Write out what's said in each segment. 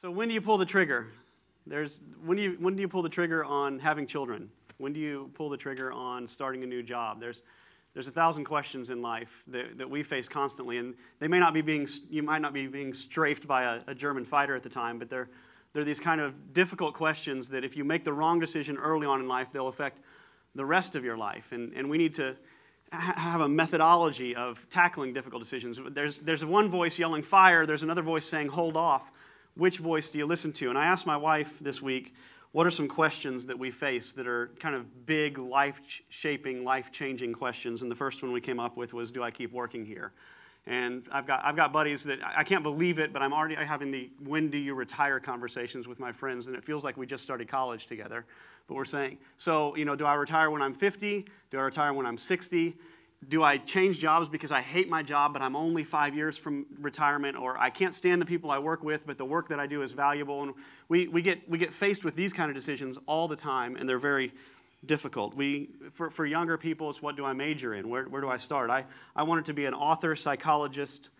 So when do you pull the trigger? There's when do you when do you pull the trigger on having children? When do you pull the trigger on starting a new job? There's there's a thousand questions in life that, that we face constantly, and they may not be being you might not be being strafed by a, a German fighter at the time, but they're they're these kind of difficult questions that if you make the wrong decision early on in life, they'll affect the rest of your life. And, and we need to have a methodology of tackling difficult decisions. There's, there's one voice yelling fire, there's another voice saying hold off which voice do you listen to? And I asked my wife this week, what are some questions that we face that are kind of big, life shaping, life changing questions? And the first one we came up with was, do I keep working here? And I've got, I've got buddies that I can't believe it, but I'm already having the when do you retire conversations with my friends, and it feels like we just started college together. But we're saying, so, you know, do I retire when I'm 50? Do I retire when I'm 60? Do I change jobs because I hate my job, but I'm only five years from retirement, or I can't stand the people I work with, but the work that I do is valuable? And we, we, get, we get faced with these kind of decisions all the time, and they're very difficult. We, for, for younger people, it's what do I major in? Where, where do I start? I, I wanted to be an author, psychologist,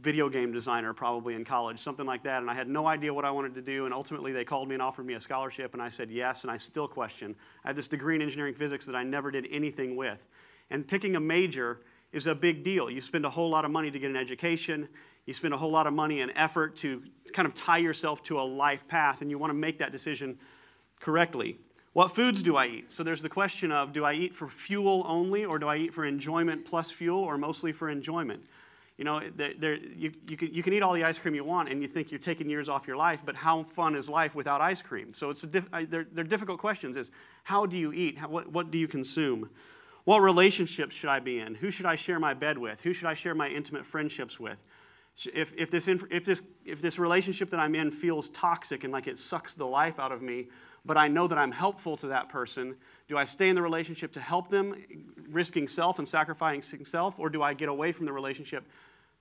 video game designer probably in college, something like that. And I had no idea what I wanted to do. And ultimately, they called me and offered me a scholarship, and I said yes. And I still question. I have this degree in engineering physics that I never did anything with. And picking a major is a big deal. You spend a whole lot of money to get an education, you spend a whole lot of money and effort to kind of tie yourself to a life path, and you want to make that decision correctly. What foods do I eat? So there's the question of do I eat for fuel only, or do I eat for enjoyment plus fuel, or mostly for enjoyment? You know, there, there, you, you, can, you can eat all the ice cream you want and you think you're taking years off your life, but how fun is life without ice cream? So it's a diff, uh, they're, they're difficult questions is how do you eat? How, what, what do you consume? What relationships should I be in? Who should I share my bed with? Who should I share my intimate friendships with? If, if, this, if, this, if this relationship that I'm in feels toxic and like it sucks the life out of me, but I know that I'm helpful to that person, do I stay in the relationship to help them, risking self and sacrificing self, or do I get away from the relationship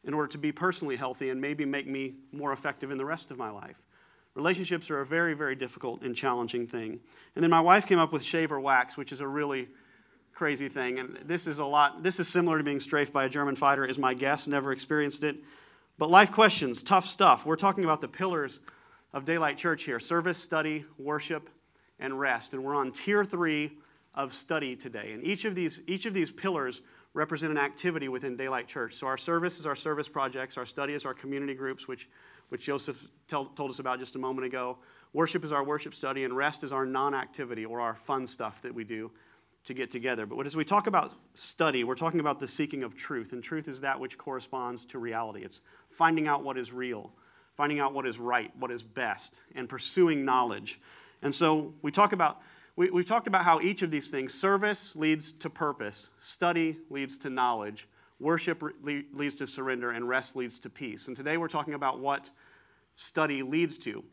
in order to be personally healthy and maybe make me more effective in the rest of my life? Relationships are a very, very difficult and challenging thing. And then my wife came up with shave or wax, which is a really crazy thing. And this is a lot, this is similar to being strafed by a German fighter, is my guess. Never experienced it. But life questions, tough stuff. We're talking about the pillars of Daylight Church here service, study, worship, and rest. And we're on tier three of study today. And each of these, each of these pillars represent an activity within Daylight Church. So our service is our service projects, our study is our community groups, which, which Joseph tell, told us about just a moment ago. Worship is our worship study, and rest is our non activity or our fun stuff that we do to get together. But as we talk about study, we're talking about the seeking of truth, and truth is that which corresponds to reality. It's finding out what is real, finding out what is right, what is best, and pursuing knowledge. And so we talk about we, have talked about how each of these things service leads to purpose, study leads to knowledge, worship leads to surrender, and rest leads to peace. And today we're talking about what study leads to.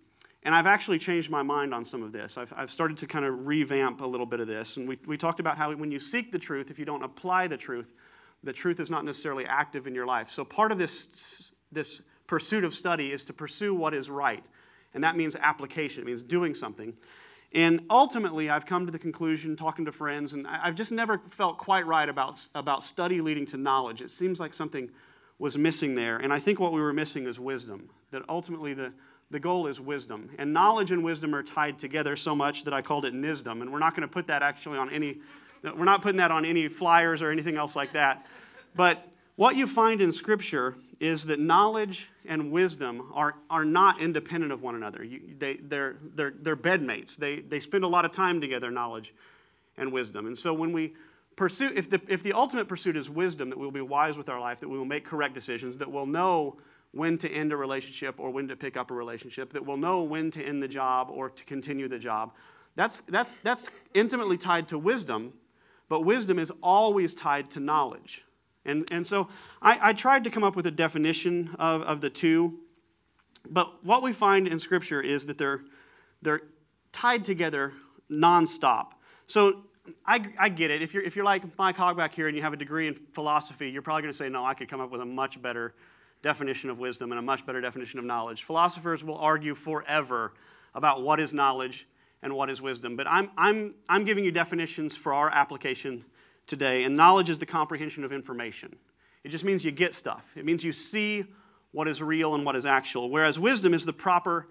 And I've actually changed my mind on some of this. I've, I've started to kind of revamp a little bit of this. And we, we talked about how when you seek the truth, if you don't apply the truth, the truth is not necessarily active in your life. So part of this, this pursuit of study is to pursue what is right. And that means application, it means doing something. And ultimately, I've come to the conclusion, talking to friends, and I've just never felt quite right about, about study leading to knowledge. It seems like something was missing there. And I think what we were missing is wisdom. That ultimately, the, the goal is wisdom. And knowledge and wisdom are tied together so much that I called it NISDOM. And we're not going to put that actually on any, we're not putting that on any flyers or anything else like that. But what you find in Scripture is that knowledge and wisdom are, are not independent of one another. You, they, they're, they're, they're bedmates. They, they spend a lot of time together, knowledge and wisdom. And so when we pursue, if the, if the ultimate pursuit is wisdom, that we'll be wise with our life, that we will make correct decisions, that we'll know when to end a relationship or when to pick up a relationship, that will know when to end the job or to continue the job. That's, that's, that's intimately tied to wisdom, but wisdom is always tied to knowledge. And, and so I, I tried to come up with a definition of, of the two, but what we find in Scripture is that they're, they're tied together nonstop. So I, I get it. If you're, if you're like Mike Hogg back here and you have a degree in philosophy, you're probably going to say, no, I could come up with a much better definition of wisdom and a much better definition of knowledge. Philosophers will argue forever about what is knowledge and what is wisdom. But I'm, I'm, I'm giving you definitions for our application today. And knowledge is the comprehension of information. It just means you get stuff, it means you see what is real and what is actual, whereas wisdom is the proper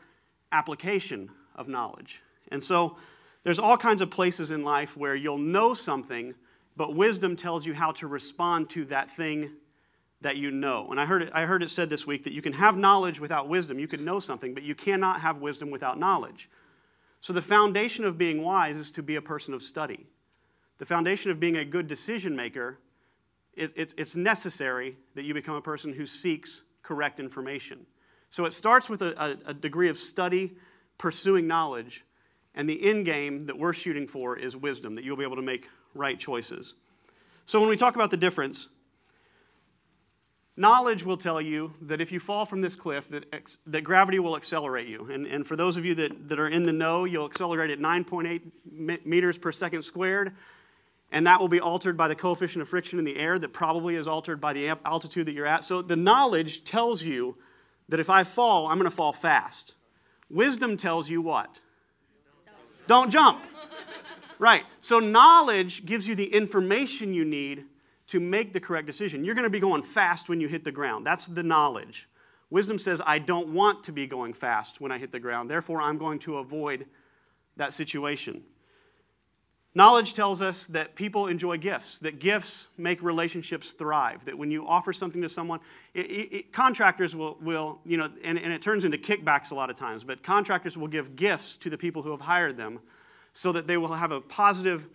application of knowledge. And so there's all kinds of places in life where you'll know something, but wisdom tells you how to respond to that thing that you know. And I heard it, I heard it said this week that you can have knowledge without wisdom. You can know something, but you cannot have wisdom without knowledge. So the foundation of being wise is to be a person of study. The foundation of being a good decision maker, it, it's, it's necessary that you become a person who seeks correct information. So it starts with a, a degree of study, pursuing knowledge, and the end game that we're shooting for is wisdom, that you'll be able to make right choices. So when we talk about the difference, knowledge will tell you that if you fall from this cliff, that, ex- that gravity will accelerate you. And, and for those of you that, that are in the know, you'll accelerate at 9.8 meters per second squared and that will be altered by the coefficient of friction in the air that probably is altered by the altitude that you're at. So the knowledge tells you that if I fall, I'm going to fall fast. Wisdom tells you what? Don't jump. Right. So knowledge gives you the information you need to make the correct decision. You're going to be going fast when you hit the ground. That's the knowledge. Wisdom says, I don't want to be going fast when I hit the ground. Therefore, I'm going to avoid that situation. Knowledge tells us that people enjoy gifts, that gifts make relationships thrive, that when you offer something to someone, it, it, contractors will, will you know, and, and it turns into kickbacks a lot of times, but contractors will give gifts to the people who have hired them so that they will have a positive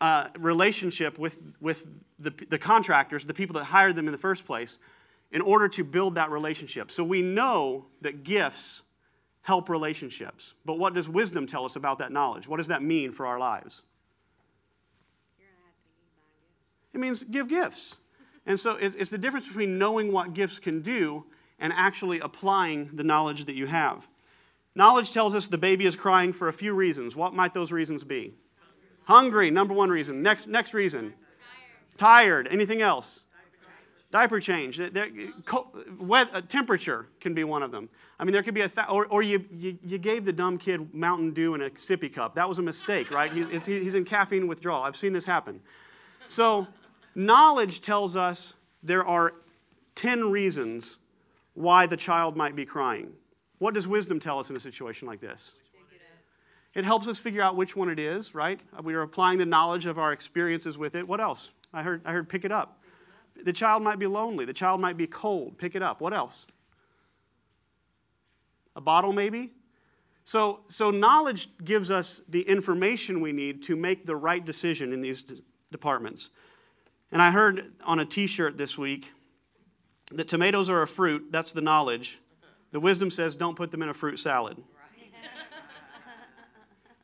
uh, relationship with, with the, the contractors, the people that hired them in the first place, in order to build that relationship. So we know that gifts help relationships. But what does wisdom tell us about that knowledge? What does that mean for our lives? It means give gifts. And so it's the difference between knowing what gifts can do and actually applying the knowledge that you have. Knowledge tells us the baby is crying for a few reasons. What might those reasons be? Hungry, number one reason. Next, next reason. Tired. Tired. Anything else? Diaper change. Wet, uh, temperature can be one of them. I mean, there could be a, th- or, or you, you, you, gave the dumb kid Mountain Dew in a sippy cup. That was a mistake, right? He, he's in caffeine withdrawal. I've seen this happen. So, knowledge tells us there are 10 reasons why the child might be crying. What does wisdom tell us in a situation like this? It helps us figure out which one it is, right? Uh, we are applying the knowledge of our experiences with it. What else? I heard, I heard pick it up. The child might be lonely. The child might be cold. Pick it up. What else? A bottle, maybe? So, so knowledge gives us the information we need to make the right decision in these departments. And I heard on a t shirt this week that tomatoes are a fruit, that's the knowledge. The wisdom says don't put them in a fruit salad.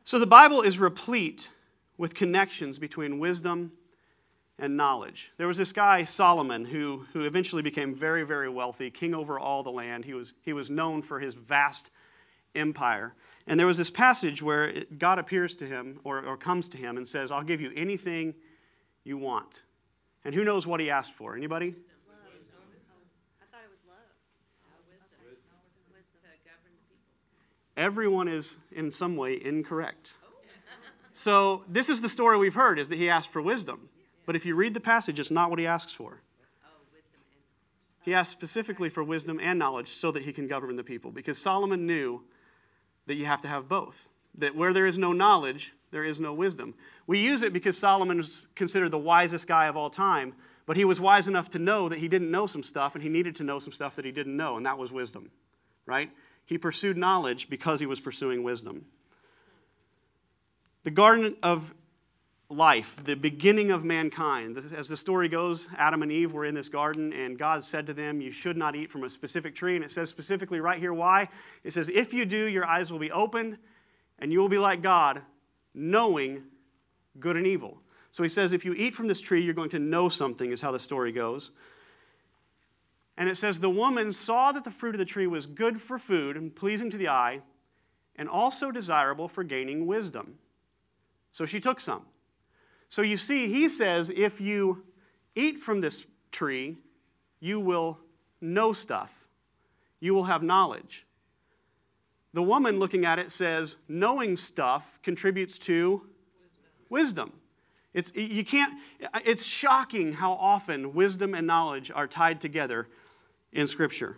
So the Bible is replete with connections between wisdom and knowledge. There was this guy, Solomon, who, who eventually became very, very wealthy, king over all the land. He was, he was known for his vast empire. And there was this passage where God appears to him or, or comes to him and says, I'll give you anything you want. And who knows what he asked for? Anybody? Everyone is in some way incorrect. So this is the story we've heard is that he asked for wisdom. But if you read the passage, it's not what he asks for. He asks specifically for wisdom and knowledge so that he can govern the people. Because Solomon knew that you have to have both. That where there is no knowledge, there is no wisdom. We use it because Solomon is considered the wisest guy of all time, but he was wise enough to know that he didn't know some stuff and he needed to know some stuff that he didn't know, and that was wisdom, right? He pursued knowledge because he was pursuing wisdom. The Garden of Life, the beginning of mankind. As the story goes, Adam and Eve were in this garden, and God said to them, You should not eat from a specific tree. And it says specifically right here why. It says, If you do, your eyes will be opened, and you will be like God, knowing good and evil. So he says, if you eat from this tree, you're going to know something, is how the story goes. And it says, the woman saw that the fruit of the tree was good for food and pleasing to the eye, and also desirable for gaining wisdom. So she took some. So you see, he says, if you eat from this tree, you will know stuff, you will have knowledge. The woman looking at it says, knowing stuff contributes to wisdom. It's, you can't, it's shocking how often wisdom and knowledge are tied together in Scripture.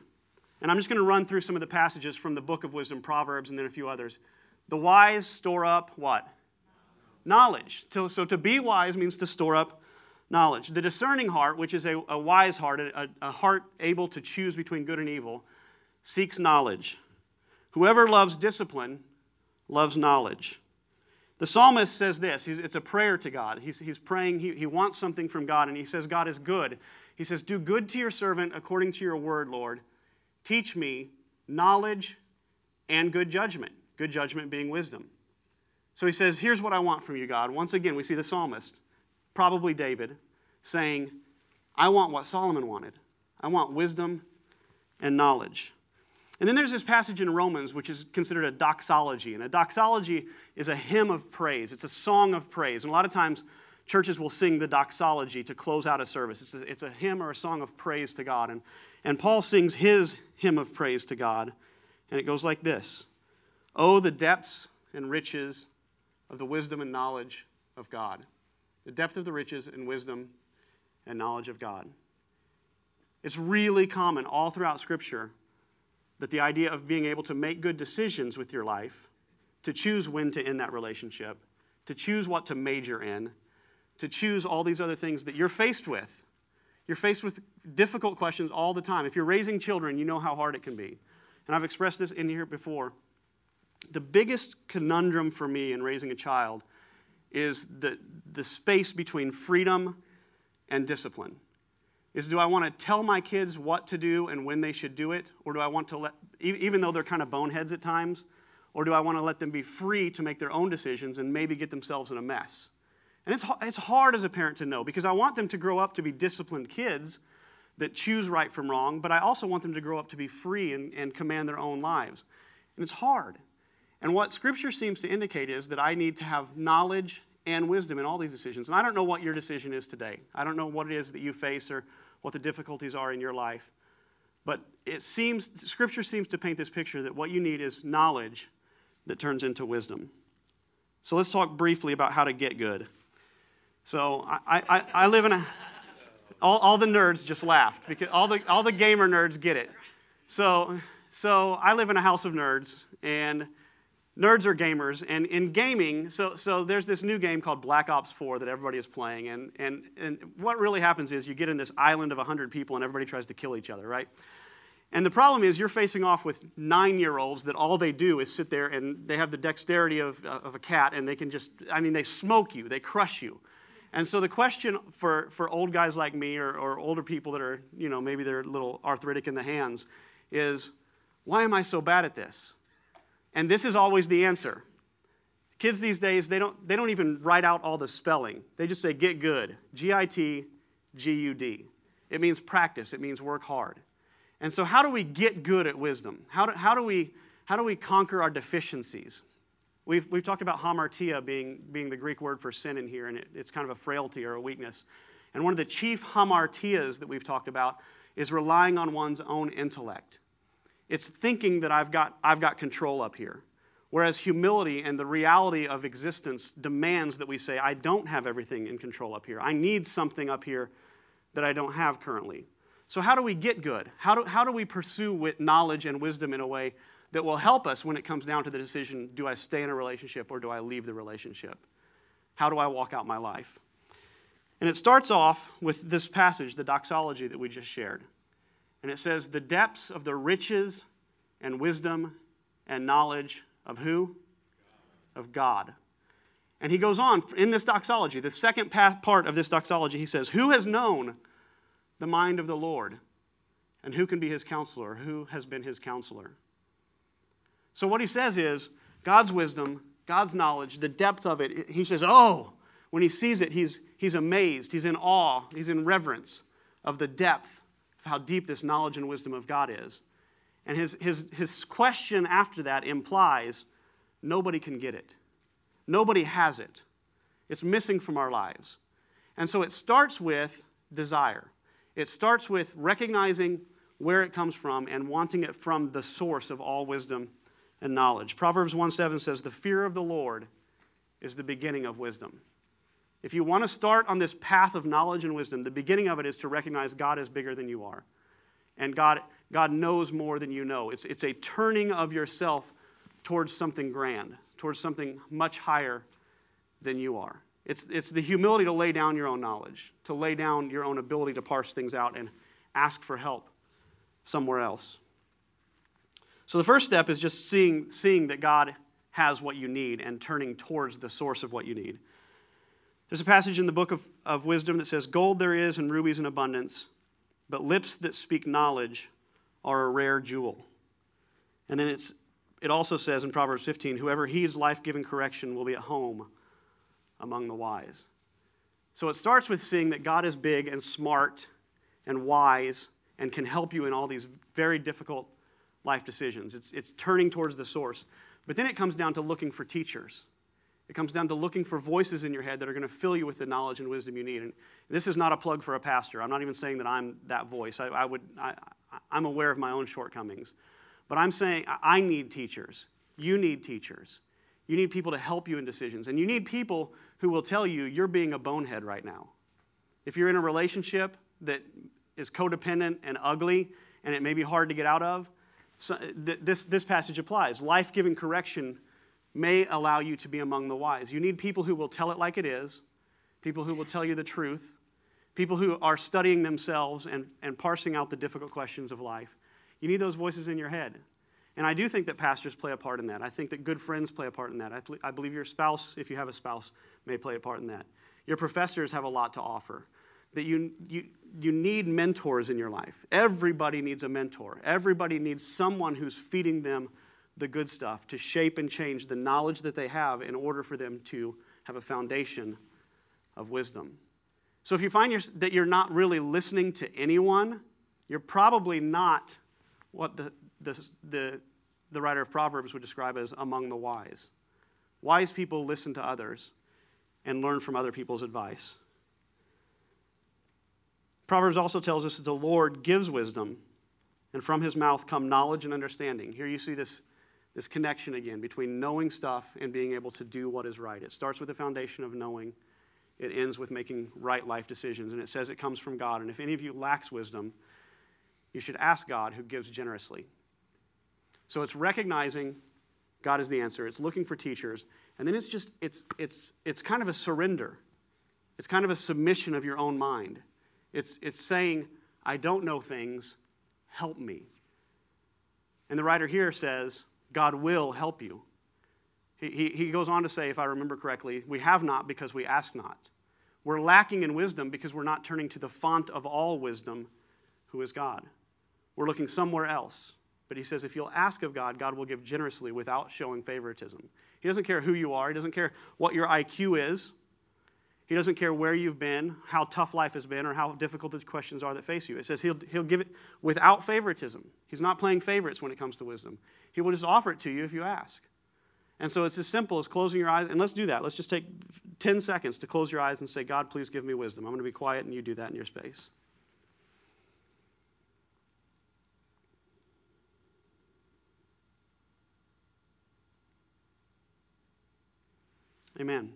And I'm just going to run through some of the passages from the book of wisdom, Proverbs, and then a few others. The wise store up what? Knowledge. So, to be wise means to store up knowledge. The discerning heart, which is a, a wise heart, a, a heart able to choose between good and evil, seeks knowledge. Whoever loves discipline loves knowledge. The psalmist says this it's a prayer to God. He's, he's praying, he, he wants something from God, and he says, God is good. He says, Do good to your servant according to your word, Lord. Teach me knowledge and good judgment, good judgment being wisdom. So he says, Here's what I want from you, God. Once again, we see the psalmist, probably David, saying, I want what Solomon wanted. I want wisdom and knowledge. And then there's this passage in Romans, which is considered a doxology. And a doxology is a hymn of praise, it's a song of praise. And a lot of times, churches will sing the doxology to close out a service. It's a, it's a hymn or a song of praise to God. And, and Paul sings his hymn of praise to God. And it goes like this Oh, the depths and riches of the wisdom and knowledge of God. The depth of the riches and wisdom and knowledge of God. It's really common all throughout Scripture that the idea of being able to make good decisions with your life, to choose when to end that relationship, to choose what to major in, to choose all these other things that you're faced with. You're faced with difficult questions all the time. If you're raising children, you know how hard it can be. And I've expressed this in here before. The biggest conundrum for me in raising a child is the, the space between freedom and discipline is do I want to tell my kids what to do and when they should do it? Or do I want to let, even though they're kind of boneheads at times, or do I want to let them be free to make their own decisions and maybe get themselves in a mess? And it's, it's hard as a parent to know because I want them to grow up to be disciplined kids that choose right from wrong, but I also want them to grow up to be free and, and command their own lives. And it's hard. And what Scripture seems to indicate is that I need to have knowledge and wisdom in all these decisions. And I don't know what your decision is today. I don't know what it is that you face or what the difficulties are in your life. But it seems, Scripture seems to paint this picture that what you need is knowledge that turns into wisdom. So let's talk briefly about how to get good. So I, I, I live in a, all, all the nerds just laughed because all the, all the gamer nerds get it. So, so I live in a house of nerds, and nerds are gamers. And in gaming so, so there's this new game called black ops 4 that everybody is playing. And, and, and what really happens is you get in this island of 100 people and everybody tries to kill each other right? And the problem is you're facing off with nine year olds that all they do is sit there and they have the dexterity of, of a cat and they can just i mean they smoke you they crush you and so the question for, for old guys like me or, or older people that are you know maybe they're a little arthritic in the hands is why am i so bad at this and this is always the answer. Kids these days, they don't, they don't even write out all the spelling. They just say get good, G I T G U D. It means practice, it means work hard. And so, how do we get good at wisdom? How do, how do, we, how do we conquer our deficiencies? We've, we've talked about hamartia being, being the Greek word for sin in here, and it, it's kind of a frailty or a weakness. And one of the chief hamartias that we've talked about is relying on one's own intellect. It's thinking that I've got, I've got control up here. Whereas humility and the reality of existence demands that we say, I don't have everything in control up here. I need something up here that I don't have currently. So, how do we get good? How do, how do we pursue knowledge and wisdom in a way that will help us when it comes down to the decision do I stay in a relationship or do I leave the relationship? How do I walk out my life? And it starts off with this passage, the doxology that we just shared. And it says, the depths of the riches and wisdom and knowledge of who? Of God. And he goes on in this doxology, the second part of this doxology, he says, Who has known the mind of the Lord? And who can be his counselor? Who has been his counselor? So, what he says is God's wisdom, God's knowledge, the depth of it, he says, Oh, when he sees it, he's, he's amazed, he's in awe, he's in reverence of the depth of how deep this knowledge and wisdom of God is. And his, his, his question after that implies nobody can get it, nobody has it. It's missing from our lives. And so it starts with desire. It starts with recognizing where it comes from and wanting it from the source of all wisdom and knowledge. Proverbs 1 7 says, The fear of the Lord is the beginning of wisdom. If you want to start on this path of knowledge and wisdom, the beginning of it is to recognize God is bigger than you are. And God, God knows more than you know. It's, it's a turning of yourself towards something grand, towards something much higher than you are. It's, it's the humility to lay down your own knowledge, to lay down your own ability to parse things out and ask for help somewhere else. So the first step is just seeing, seeing that God has what you need and turning towards the source of what you need. There's a passage in the book of, of wisdom that says, Gold there is and rubies in abundance, but lips that speak knowledge are a rare jewel. And then it's, it also says in Proverbs 15, Whoever heeds life giving correction will be at home among the wise. So it starts with seeing that God is big and smart and wise and can help you in all these very difficult life decisions. It's, it's turning towards the source. But then it comes down to looking for teachers. It comes down to looking for voices in your head that are going to fill you with the knowledge and wisdom you need. And this is not a plug for a pastor. I'm not even saying that I'm that voice. I, I would, I, I'm aware of my own shortcomings. But I'm saying I need teachers. You need teachers. You need people to help you in decisions. And you need people who will tell you you're being a bonehead right now. If you're in a relationship that is codependent and ugly and it may be hard to get out of, so uh, th- this, this passage applies. Life giving correction may allow you to be among the wise. You need people who will tell it like it is, people who will tell you the truth, people who are studying themselves and, and parsing out the difficult questions of life. You need those voices in your head. And I do think that pastors play a part in that. I think that good friends play a part in that. I, I believe your spouse, if you have a spouse, may play a part in that. Your professors have a lot to offer. That you, you, you need mentors in your life. Everybody needs a mentor. Everybody needs someone who's feeding them the good stuff to shape and change the knowledge that they have in order for them to have a foundation of wisdom. So if you find your, that you're not really listening to anyone, you're probably not what the, the, the, the writer of Proverbs would describe as among the wise. Wise people listen to others and learn from other people's advice. Proverbs also tells us that the Lord gives wisdom, and from his mouth come knowledge and understanding. Here you see this, this connection again between knowing stuff and being able to do what is right. It starts with the foundation of knowing, it ends with making right life decisions, and it says it comes from God. And if any of you lacks wisdom, you should ask God who gives generously. So it's recognizing God is the answer. It's looking for teachers. And then it's just, it's, it's, it's kind of a surrender. It's kind of a submission of your own mind. It's, it's saying, I don't know things, help me. And the writer here says, God will help you. He, he, he goes on to say, if I remember correctly, we have not because we ask not. We're lacking in wisdom because we're not turning to the font of all wisdom, who is God. We're looking somewhere else. But he says, if you'll ask of God, God will give generously without showing favoritism. He doesn't care who you are, he doesn't care what your IQ is. He doesn't care where you've been, how tough life has been, or how difficult the questions are that face you. It says he'll, he'll give it without favoritism. He's not playing favorites when it comes to wisdom. He will just offer it to you if you ask. And so it's as simple as closing your eyes. And let's do that. Let's just take 10 seconds to close your eyes and say, God, please give me wisdom. I'm going to be quiet, and you do that in your space. Amen.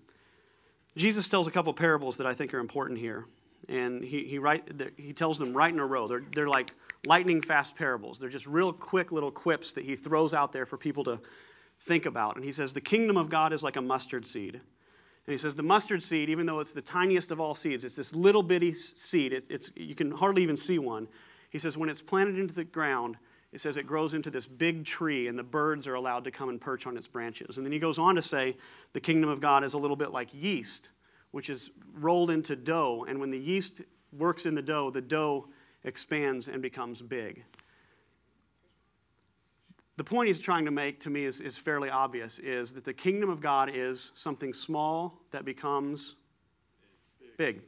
Jesus tells a couple parables that I think are important here. And he, he, write, he tells them right in a row. They're, they're like lightning fast parables. They're just real quick little quips that he throws out there for people to think about. And he says, The kingdom of God is like a mustard seed. And he says, The mustard seed, even though it's the tiniest of all seeds, it's this little bitty seed, it's, it's, you can hardly even see one. He says, When it's planted into the ground, it says it grows into this big tree and the birds are allowed to come and perch on its branches. And then he goes on to say the kingdom of God is a little bit like yeast, which is rolled into dough. And when the yeast works in the dough, the dough expands and becomes big. The point he's trying to make to me is, is fairly obvious is that the kingdom of God is something small that becomes big.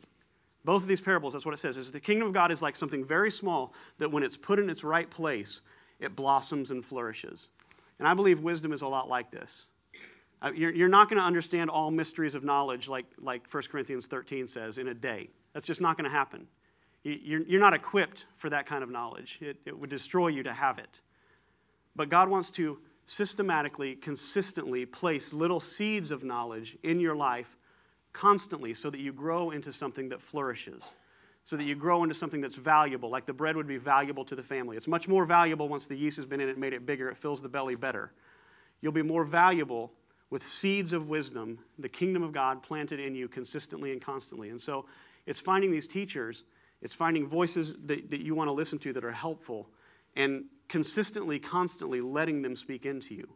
Both of these parables, that's what it says, is the kingdom of God is like something very small that when it's put in its right place, it blossoms and flourishes. And I believe wisdom is a lot like this. Uh, you're, not going to understand all mysteries of knowledge like, like 1 Corinthians 13 says in a day. That's just not going to happen. You're, not equipped for that kind of knowledge, it would destroy you to have it. But God wants to systematically, consistently place little seeds of knowledge in your life constantly so that you grow into something that flourishes, so that you grow into something that's valuable, like the bread would be valuable to the family. It's much more valuable once the yeast has been in it, made it bigger, it fills the belly better. You'll be more valuable with seeds of wisdom, the kingdom of God planted in you consistently and constantly. And so it's finding these teachers, it's finding voices that, that you want to listen to that are helpful, and consistently, constantly letting them speak into you.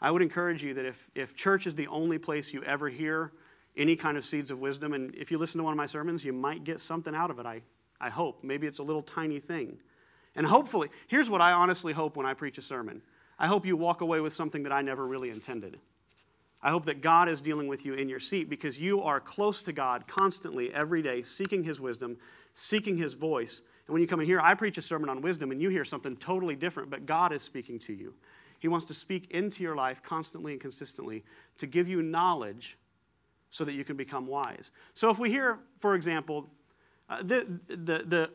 I would encourage you that if, if church is the only place you ever hear any kind of seeds of wisdom, and if you listen to one of my sermons, you might get something out of it, I, I hope. Maybe it's a little tiny thing. And hopefully, here's what I honestly hope when I preach a sermon I hope you walk away with something that I never really intended. I hope that God is dealing with you in your seat because you are close to God constantly, every day, seeking His wisdom, seeking His voice. And when you come in here, I preach a sermon on wisdom and you hear something totally different, but God is speaking to you. He wants to speak into your life constantly and consistently to give you knowledge so that you can become wise. So if we hear, for example, uh, the, the, the,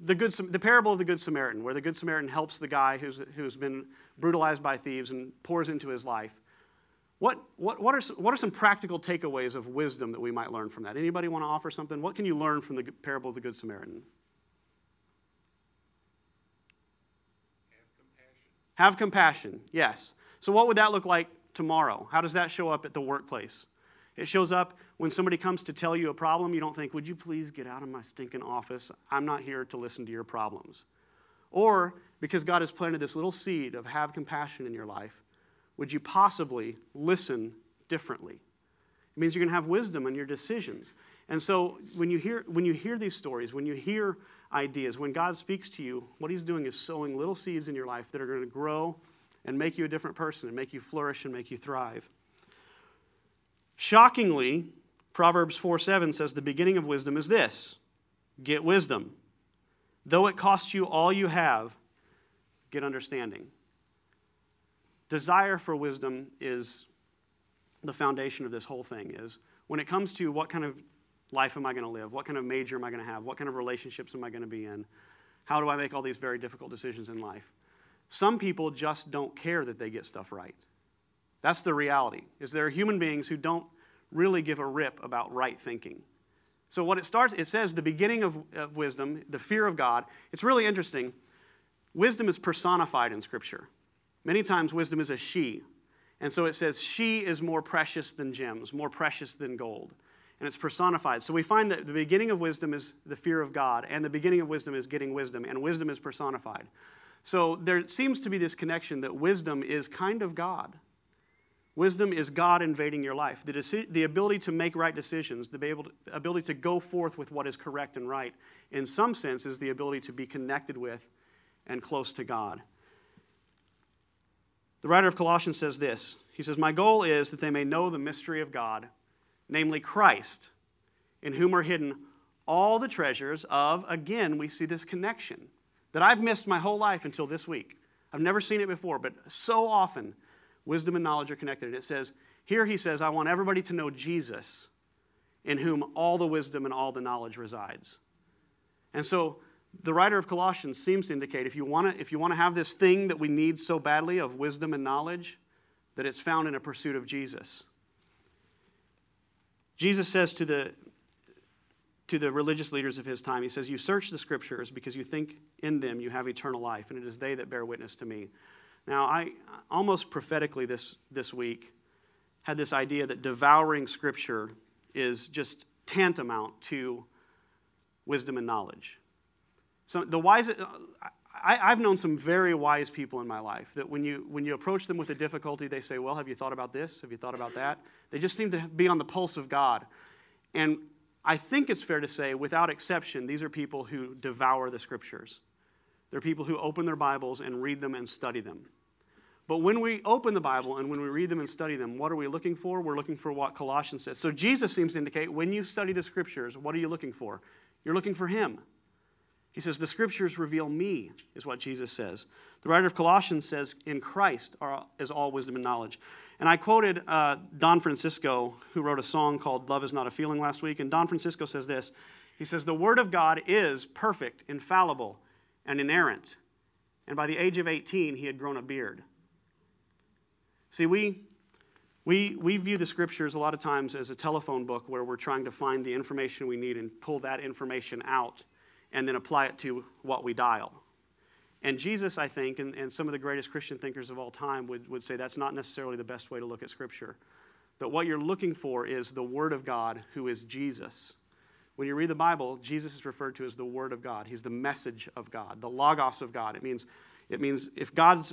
the, good, the parable of the Good Samaritan, where the Good Samaritan helps the guy who's, who's been brutalized by thieves and pours into his life. What, what, what, are, what are some practical takeaways of wisdom that we might learn from that? Anybody want to offer something? What can you learn from the parable of the Good Samaritan? Have compassion. Have compassion, yes. So, what would that look like tomorrow? How does that show up at the workplace? It shows up when somebody comes to tell you a problem, you don't think, Would you please get out of my stinking office? I'm not here to listen to your problems. Or because God has planted this little seed of have compassion in your life, would you possibly listen differently? It means you're going to have wisdom in your decisions. And so when you hear when you hear these stories, when you hear ideas, when God speaks to you, what he's doing is sowing little seeds in your life that are going to grow and make you a different person and make you flourish and make you thrive. Shockingly, Proverbs 4 7 says, The beginning of wisdom is this get wisdom. Though it costs you all you have, get understanding desire for wisdom is the foundation of this whole thing is when it comes to what kind of life am I going to live? What kind of major am I going to have? What kind of relationships am I going to be in? How do I make all these very difficult decisions in life? Some people just don't care that they get stuff right. That's the reality. Is there are human beings who don't really give a rip about right thinking. So what it starts it says the beginning of, of wisdom, the fear of God. It's really interesting. Wisdom is personified in scripture. Many times, wisdom is a she. And so it says, she is more precious than gems, more precious than gold. And it's personified. So we find that the beginning of wisdom is the fear of God, and the beginning of wisdom is getting wisdom, and wisdom is personified. So there seems to be this connection that wisdom is kind of God. Wisdom is God invading your life. The, deci- the ability to make right decisions, the to, ability to go forth with what is correct and right, in some sense, is the ability to be connected with and close to God. The writer of Colossians says this He says, My goal is that they may know the mystery of God, namely Christ, in whom are hidden all the treasures of, again, we see this connection that I've missed my whole life until this week. I've never seen it before, but so often wisdom and knowledge are connected. And it says, here he says, I want everybody to know Jesus, in whom all the wisdom and all the knowledge resides. And so the writer of Colossians seems to indicate if you want to if you want to have this thing that we need so badly of wisdom and knowledge, that it's found in a pursuit of Jesus. Jesus says to the to the religious leaders of his time, he says, You search the scriptures because you think in them you have eternal life, and it is they that bear witness to me. Now, I almost prophetically this, this week had this idea that devouring scripture is just tantamount to wisdom and knowledge. So the wisest, uh, I, have known some very wise people in my life that when you, when you approach them with a difficulty, they say, Well, have you thought about this? Have you thought about that? They just seem to be on the pulse of God. And I think it's fair to say, without exception, these are people who devour the scriptures. They're people who open their Bibles and read them and study them. But when we open the Bible and when we read them and study them, what are we looking for? We're looking for what Colossians says. So Jesus seems to indicate when you study the scriptures, what are you looking for? You're looking for Him. He says, The scriptures reveal me, is what Jesus says. The writer of Colossians says, In Christ are, is all wisdom and knowledge. And I quoted uh, Don Francisco, who wrote a song called Love is Not a Feeling last week. And Don Francisco says this He says, The Word of God is perfect, infallible, and inerrant. And by the age of 18, he had grown a beard. See, we, we, we view the scriptures a lot of times as a telephone book where we're trying to find the information we need and pull that information out and then apply it to what we dial. And Jesus, I think, and, and some of the greatest Christian thinkers of all time would, would say that's not necessarily the best way to look at Scripture. That what you're looking for is the Word of God, who is Jesus. When you read the Bible, Jesus is referred to as the Word of God. He's the message of God, the Logos of God. It means, it means if God's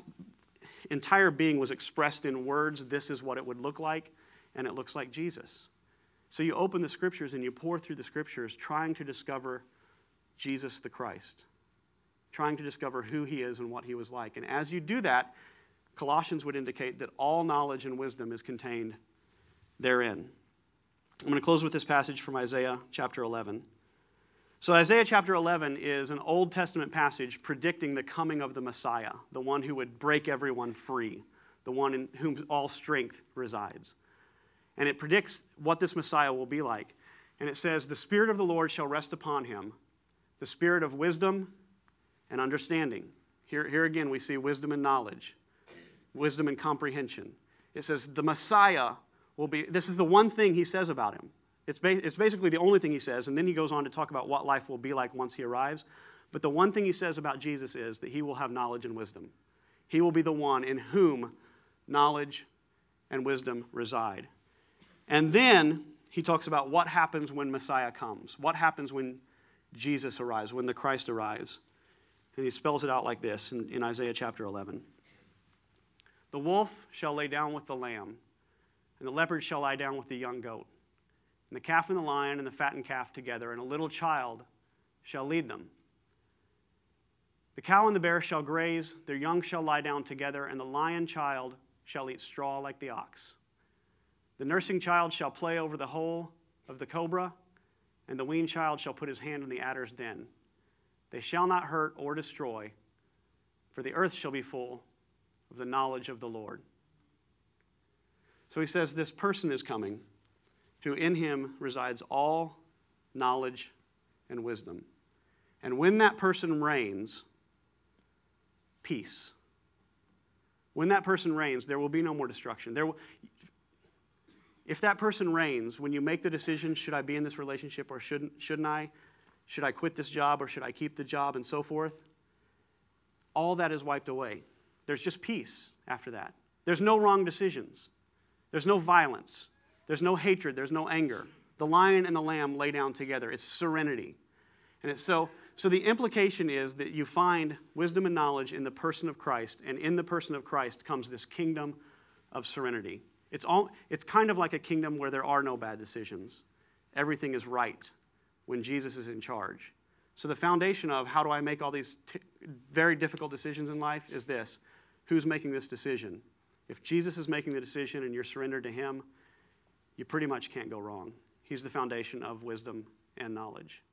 entire being was expressed in words, this is what it would look like, and it looks like Jesus. So you open the Scriptures and you pour through the Scriptures trying to discover Jesus the Christ trying to discover who he is and what he was like. And as you do that, Colossians would indicate that all knowledge and wisdom is contained therein. I'm going to close with this passage from Isaiah chapter 11. So, Isaiah chapter 11 is an Old Testament passage predicting the coming of the Messiah, the one who would break everyone free, the one in whom all strength resides. And it predicts what this Messiah will be like. And it says, The Spirit of the Lord shall rest upon him, the Spirit of wisdom and understanding. Here, here again, we see wisdom and knowledge, wisdom and comprehension. It says the Messiah will be, this is the one thing he says about him. It's, ba- it's basically the only thing he says, and then he goes on to talk about what life will be like once he arrives. But the one thing he says about Jesus is that he will have knowledge and wisdom. He will be the one in whom knowledge and wisdom reside. And then he talks about what happens when Messiah comes, what happens when Jesus arrives, when the Christ arrives. And he spells it out like this in, in Isaiah chapter 11 The wolf shall lay down with the lamb, and the leopard shall lie down with the young goat, and the calf and the lion and the fattened calf together, and a little child shall lead them. The cow and the bear shall graze, their young shall lie down together, and the lion child shall eat straw like the ox. The nursing child shall play over the hole of the cobra, and the weaned child shall put his hand in the adder's den. They shall not hurt or destroy, for the earth shall be full of the knowledge of the Lord. So he says, This person is coming, who in him resides all knowledge and wisdom. And when that person reigns, peace. When that person reigns, there will be no more destruction. There will, if that person reigns, when you make the decision, should I be in this relationship or shouldn't, shouldn't I? Should I quit this job or should I keep the job and so forth? All that is wiped away. There's just peace after that. There's no wrong decisions. There's no violence. There's no hatred. There's no anger. The lion and the lamb lay down together. It's serenity. And it's so, so the implication is that you find wisdom and knowledge in the person of Christ, and in the person of Christ comes this kingdom of serenity. It's, all, it's kind of like a kingdom where there are no bad decisions. Everything is right when Jesus is in charge. So, the foundation of how do I make all these t- very difficult decisions in life is this who's making this decision? If Jesus is making the decision and you're surrendered to Him, you pretty much can't go wrong. He's the foundation of wisdom and knowledge.